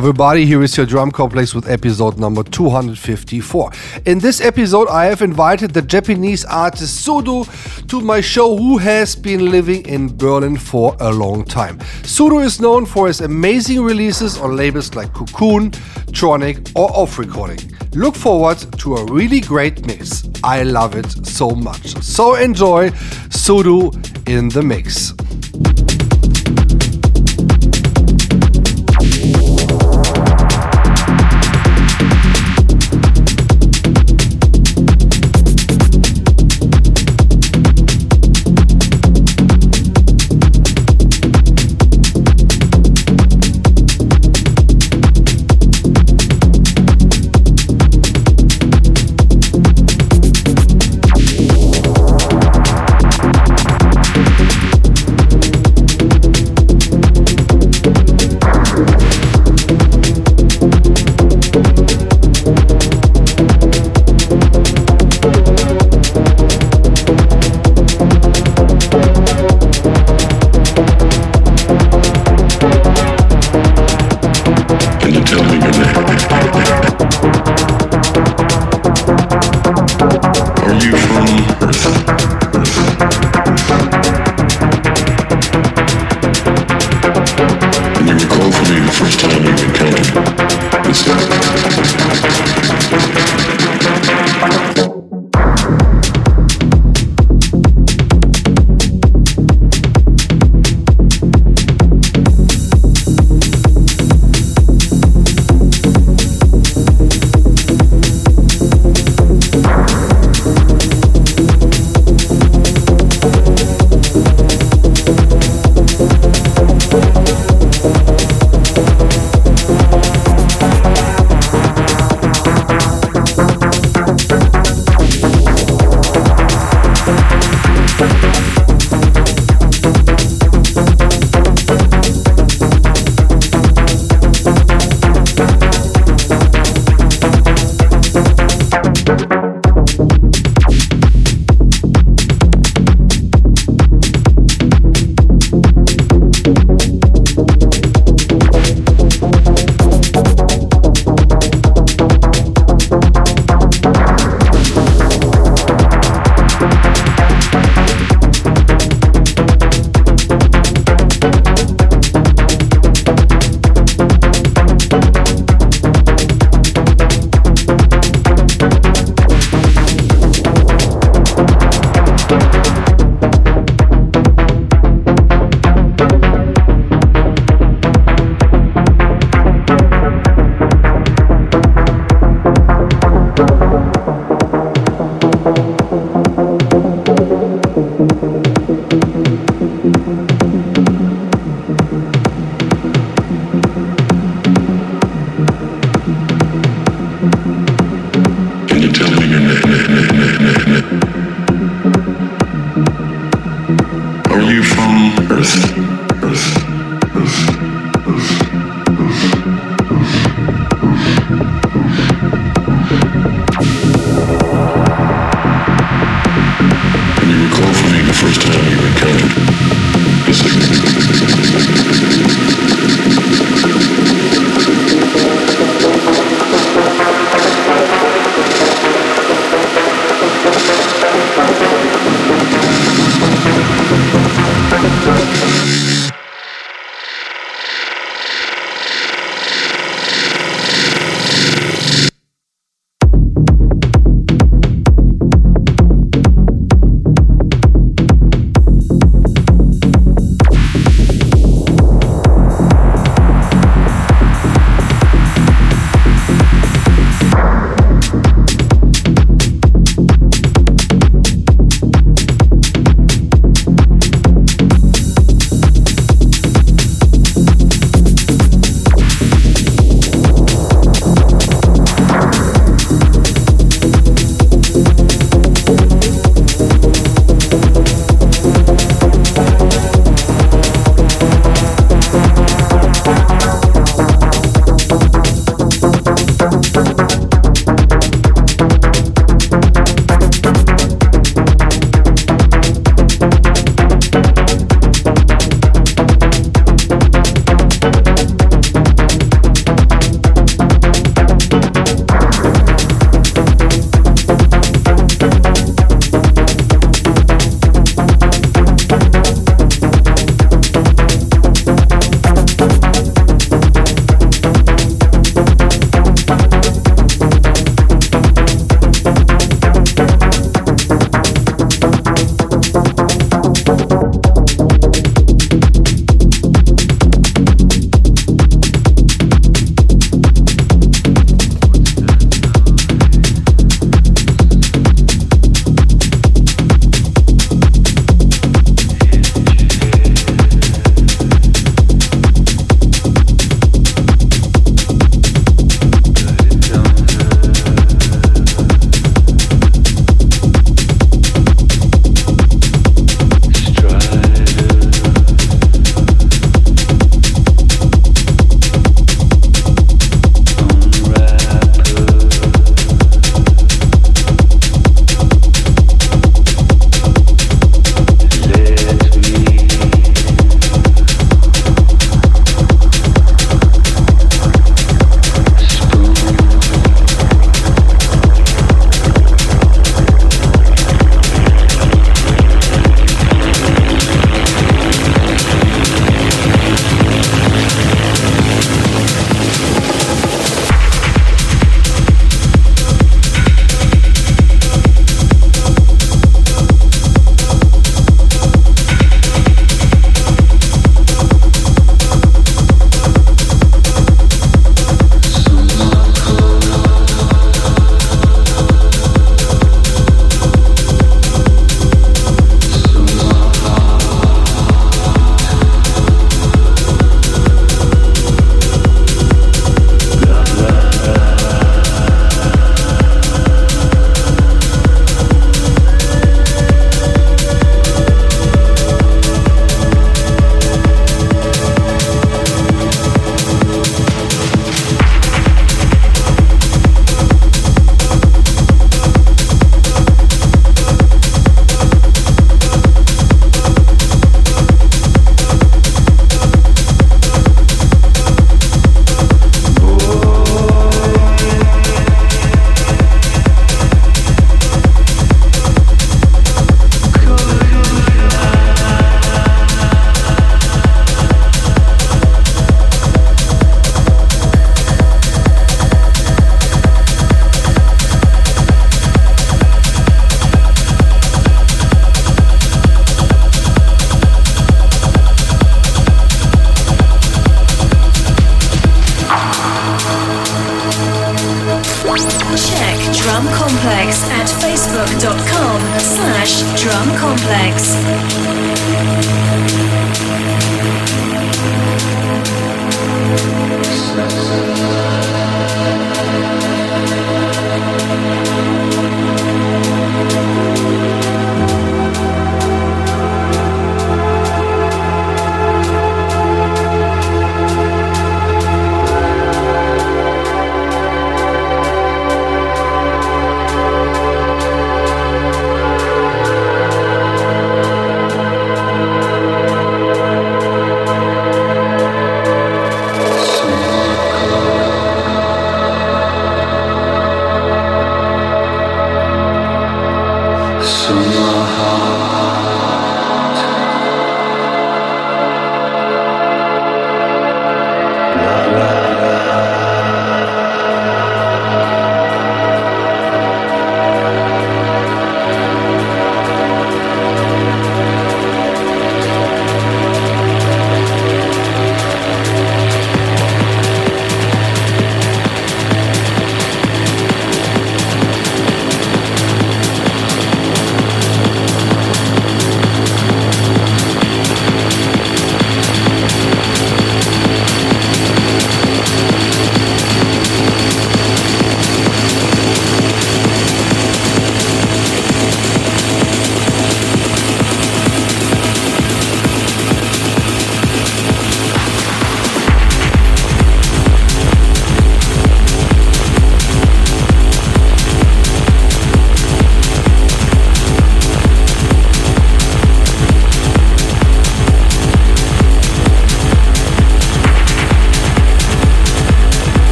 everybody. Here is your Drum Complex with episode number 254. In this episode, I have invited the Japanese artist Sudo to my show, who has been living in Berlin for a long time. Sudo is known for his amazing releases on labels like Cocoon, Tronic, or Off Recording. Look forward to a really great mix. I love it so much. So enjoy Sudo in the mix.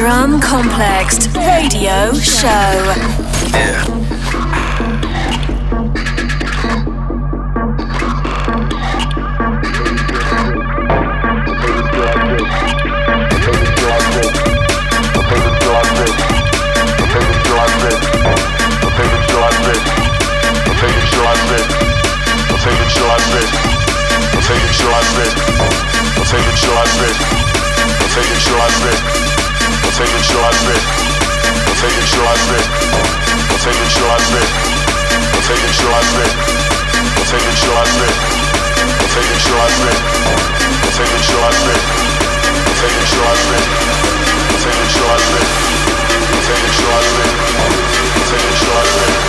Drum Complex Radio Show. Yeah. take it till I. I'll take it till I. We're taking shots there. We're taking shots there. We're taking shots there. We're taking shots there. We're taking shots there. We're taking shots there. We're taking shots there. We're taking shots there. We're taking shots there. We're taking shots there. We're taking shots there.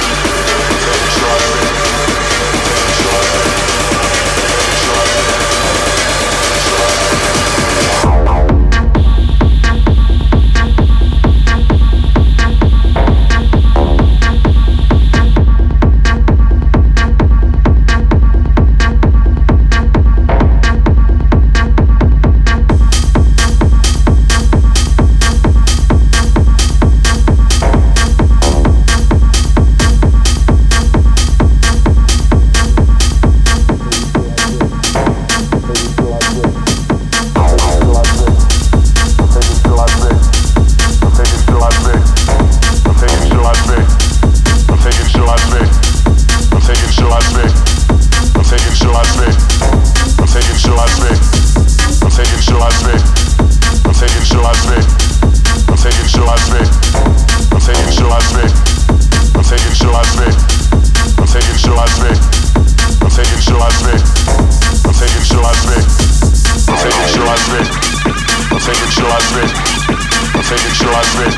your eyes red.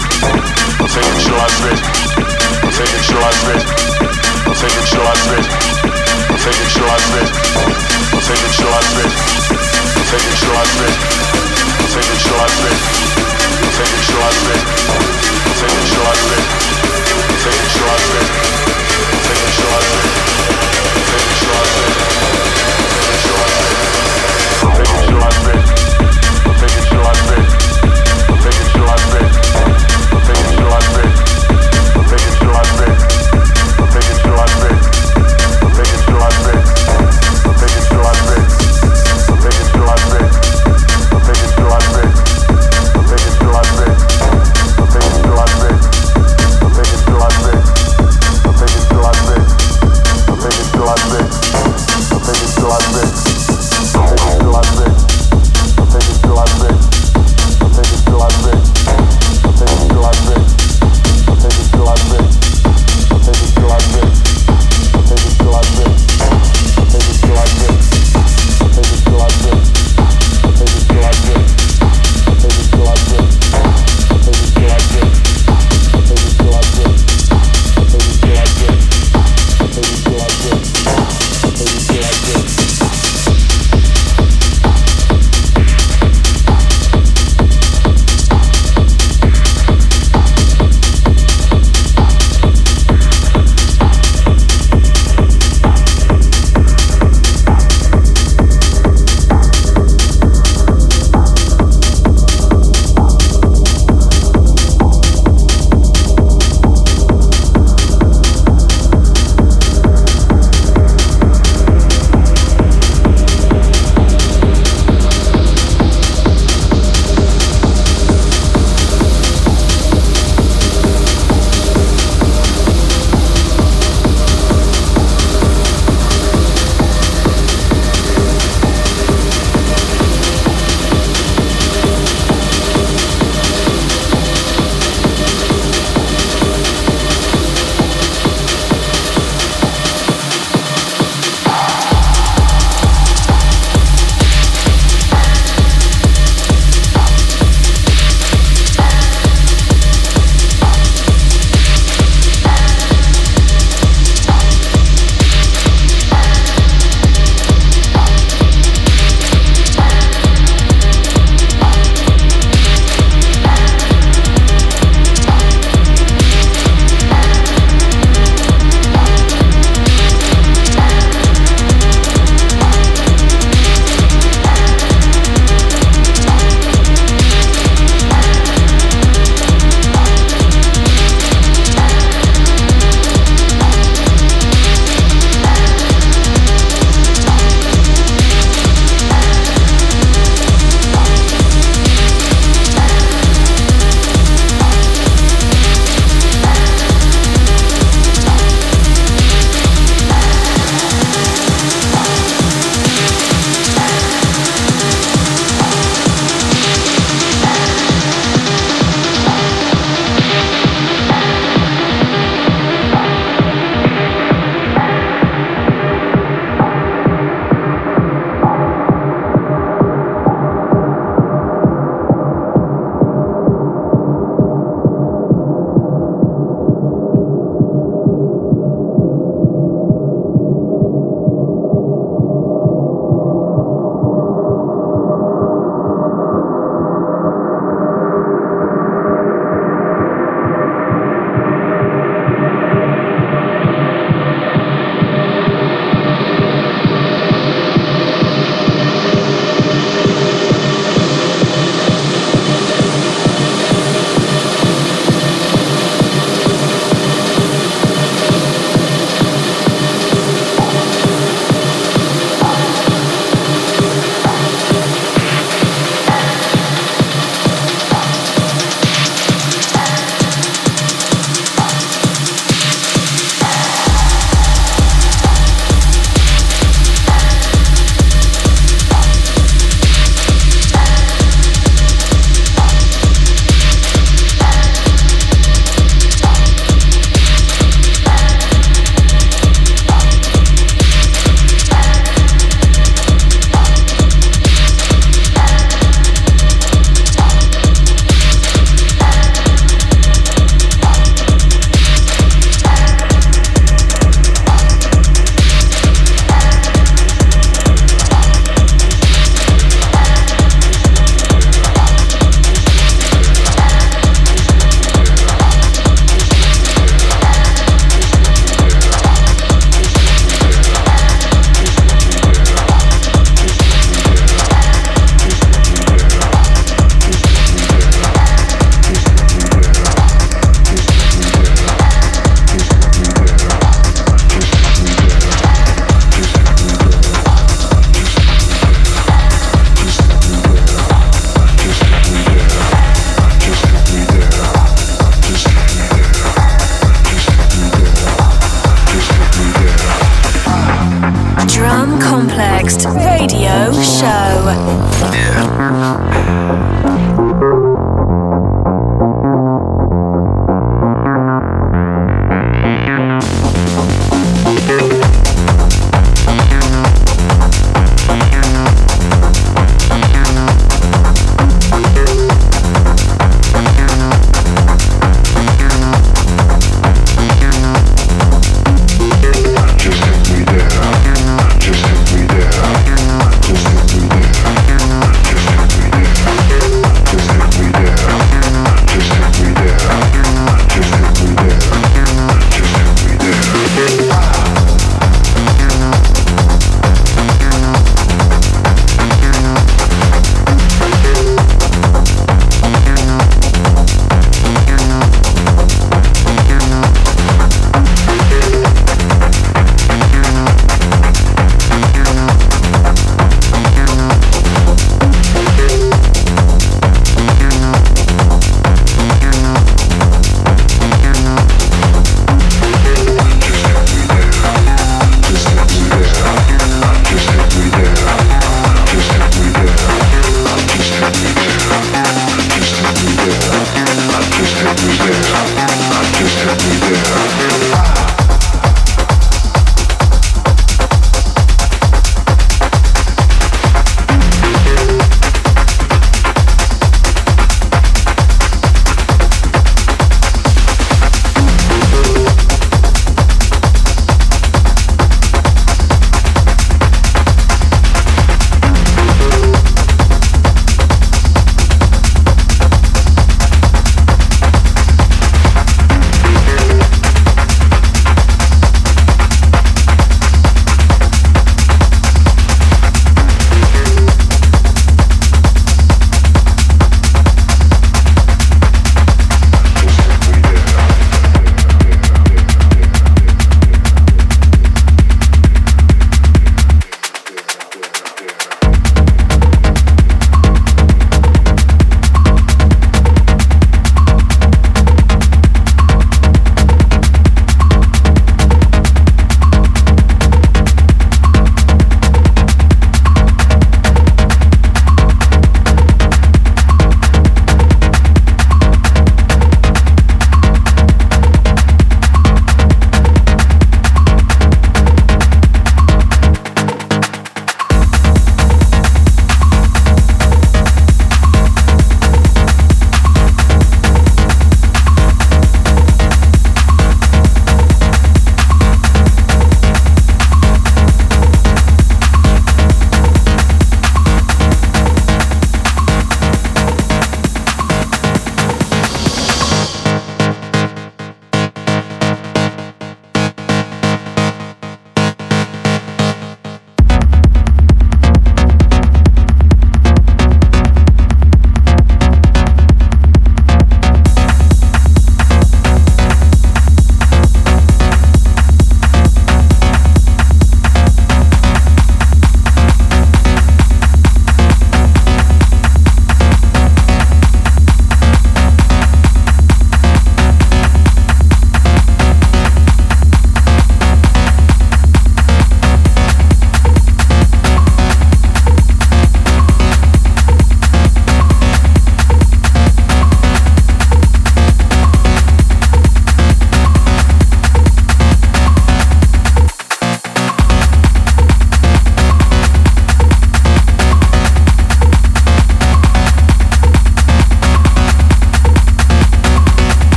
I'm taking your eyes red. I'm taking your eyes red. I'm taking your eyes red. I'm taking your eyes red. I'm taking your eyes red. I'm taking your eyes red. I'm taking your eyes red. I'm taking your eyes red. I'm taking your eyes red. I'm taking your eyes red. I'm taking your eyes red. I'm taking your eyes red.